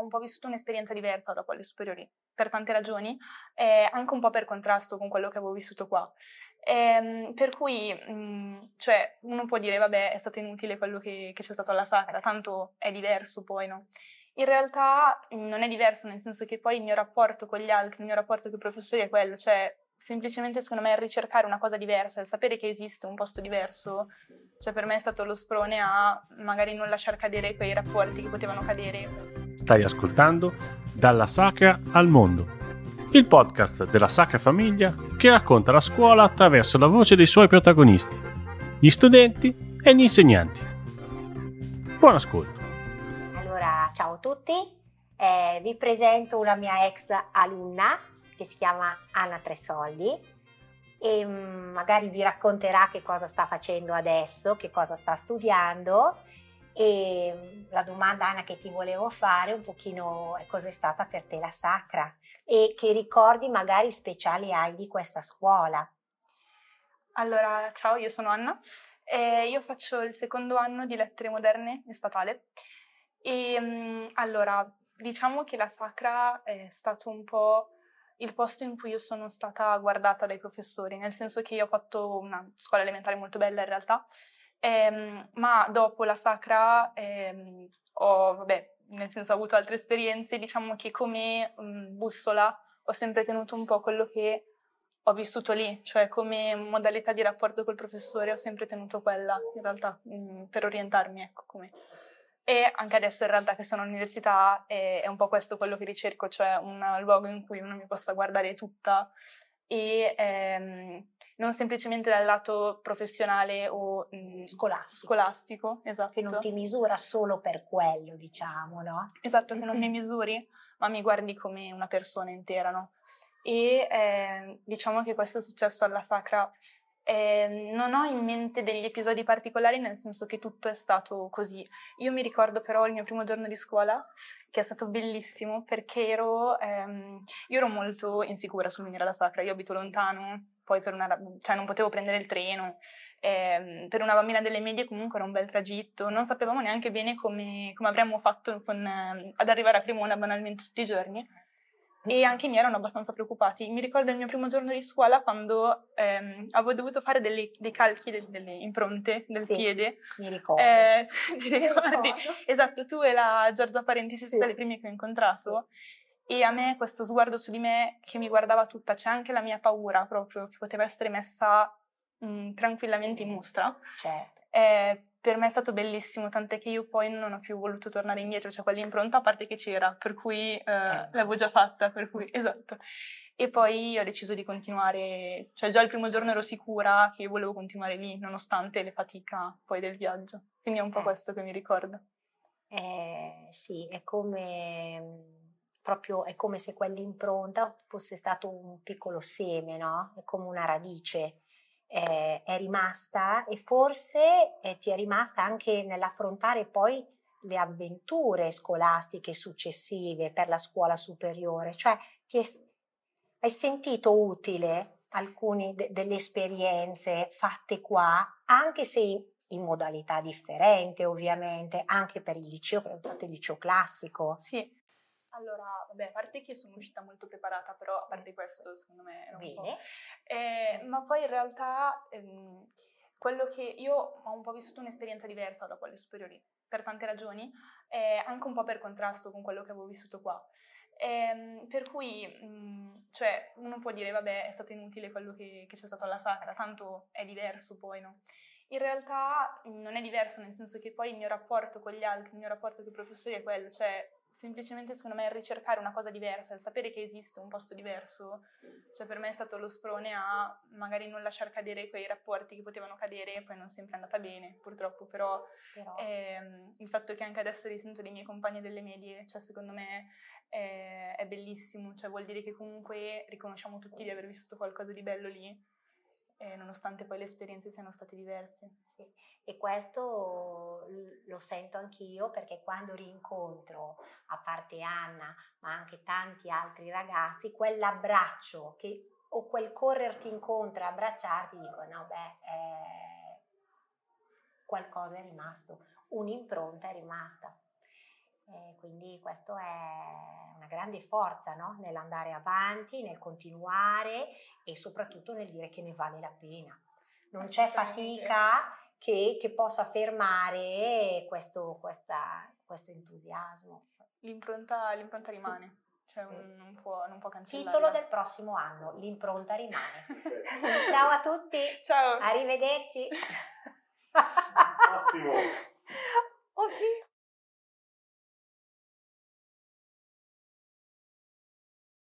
ho un po' vissuto un'esperienza diversa dopo le superiori, per tante ragioni, eh, anche un po' per contrasto con quello che avevo vissuto qua. Eh, per cui, mh, mm, cioè, uno può dire, vabbè, è stato inutile quello che, che c'è stato alla Sacra, tanto è diverso poi, no? In realtà mm, non è diverso, nel senso che poi il mio rapporto con gli altri, il mio rapporto con i professori è quello, cioè semplicemente secondo me ricercare una cosa diversa, sapere che esiste un posto diverso, cioè per me è stato lo sprone a magari non lasciar cadere quei rapporti che potevano cadere. Stai ascoltando Dalla Sacra al Mondo, il podcast della Sacra Famiglia che racconta la scuola attraverso la voce dei suoi protagonisti, gli studenti e gli insegnanti. Buon ascolto. Allora, ciao a tutti, eh, vi presento una mia ex alunna che si chiama Anna Tresoldi e mm, magari vi racconterà che cosa sta facendo adesso, che cosa sta studiando e mm, la domanda Anna che ti volevo fare un pochino è cos'è stata per te la sacra e che ricordi magari speciali hai di questa scuola. Allora, ciao, io sono Anna, e io faccio il secondo anno di lettere moderne in statale e mm, allora diciamo che la sacra è stato un po' il posto in cui io sono stata guardata dai professori, nel senso che io ho fatto una scuola elementare molto bella in realtà, ehm, ma dopo la sacra ehm, ho, vabbè, nel senso ho avuto altre esperienze, diciamo che come mh, mm, bussola ho sempre tenuto un po' quello che ho vissuto lì, cioè come modalità di rapporto col professore ho sempre tenuto quella in realtà mh, mm, per orientarmi, ecco come. E anche adesso in realtà che sono all'università è, è un po' questo quello che ricerco, cioè un luogo in cui uno mi possa guardare tutta e ehm, non semplicemente dal lato professionale o mh, scolastico. scolastico, esatto. Che non ti misura solo per quello, diciamo, no? Esatto, che non mi misuri, ma mi guardi come una persona intera, no? E eh, diciamo che questo è successo alla Sacra eh, non ho in mente degli episodi particolari, nel senso che tutto è stato così. Io mi ricordo però il mio primo giorno di scuola, che è stato bellissimo perché ero, ehm, io ero molto insicura sul venire alla sacra. Io abito lontano, poi per una, cioè non potevo prendere il treno. Eh, per una bambina delle medie comunque era un bel tragitto. Non sapevamo neanche bene come, come avremmo fatto con, eh, ad arrivare a Cremona banalmente tutti i giorni e anche i miei erano abbastanza preoccupati. Mi ricordo il mio primo giorno di scuola quando ehm, avevo dovuto fare delle, dei calchi, delle, delle impronte del sì, piede. Mi ricordo. Eh, ti ricordi? Esatto, tu e la Giorgia Parenti siete sì. le prime che ho incontrato. Sì. E a me questo sguardo su di me che mi guardava tutta, c'è anche la mia paura proprio che poteva essere messa mh, tranquillamente in mostra. Certo. Eh, per me è stato bellissimo, tant'è che io poi non ho più voluto tornare indietro, cioè quell'impronta a parte che c'era, per cui eh, l'avevo già fatta, per cui esatto. E poi ho deciso di continuare, cioè già il primo giorno ero sicura che io volevo continuare lì, nonostante le fatica poi del viaggio. Quindi è un po' eh. questo che mi ricorda. Eh, sì, è come proprio è come se quell'impronta fosse stato un piccolo seme, no? È come una radice eh, è rimasta e forse eh, ti è rimasta anche nell'affrontare poi le avventure scolastiche successive per la scuola superiore, cioè ti è, hai sentito utile alcune de- delle esperienze fatte qua, anche se in, modalità differente ovviamente, anche per il liceo, fatto il liceo classico. Sì, allora, vabbè, a parte che sono uscita molto preparata, però a parte questo, secondo me era un Bene. po'. Eh, ma poi in realtà ehm, quello che io ho un po' vissuto un'esperienza diversa dopo le superiori, per tante ragioni, eh, anche un po' per contrasto con quello che avevo vissuto qua. Eh, per cui, mh, cioè, uno può dire, vabbè, è stato inutile quello che, che c'è stato alla sacra, tanto è diverso poi, no? In realtà non è diverso, nel senso che poi il mio rapporto con gli altri, il mio rapporto con i professori è quello, cioè semplicemente secondo me ricercare una cosa diversa, sapere che esiste un posto diverso, cioè per me è stato lo sprone a magari non lasciar cadere quei rapporti che potevano cadere poi non sempre è andata bene purtroppo, però, però. Ehm, il fatto che anche adesso risento dei miei compagni delle medie, cioè secondo me è, è bellissimo, cioè vuol dire che comunque riconosciamo tutti di aver vissuto qualcosa di bello lì eh, nonostante poi le esperienze siano state diverse. Sì. E questo lo sento anch'io perché quando rincontro, a parte Anna, ma anche tanti altri ragazzi, quell'abbraccio che, o quel correrti incontro e abbracciarti, dico no, beh, eh, qualcosa è rimasto, un'impronta è rimasta. E quindi questo è una grande forza no? nell'andare avanti, nel continuare e soprattutto nel dire che ne vale la pena. Non c'è fatica che, che possa fermare questo, questa, questo entusiasmo. L'impronta, l'impronta rimane. Cioè non, può, non può cancellare. Titolo del prossimo anno, l'impronta rimane. Ciao a tutti. Ciao. Arrivederci. Ottimo. Oddio.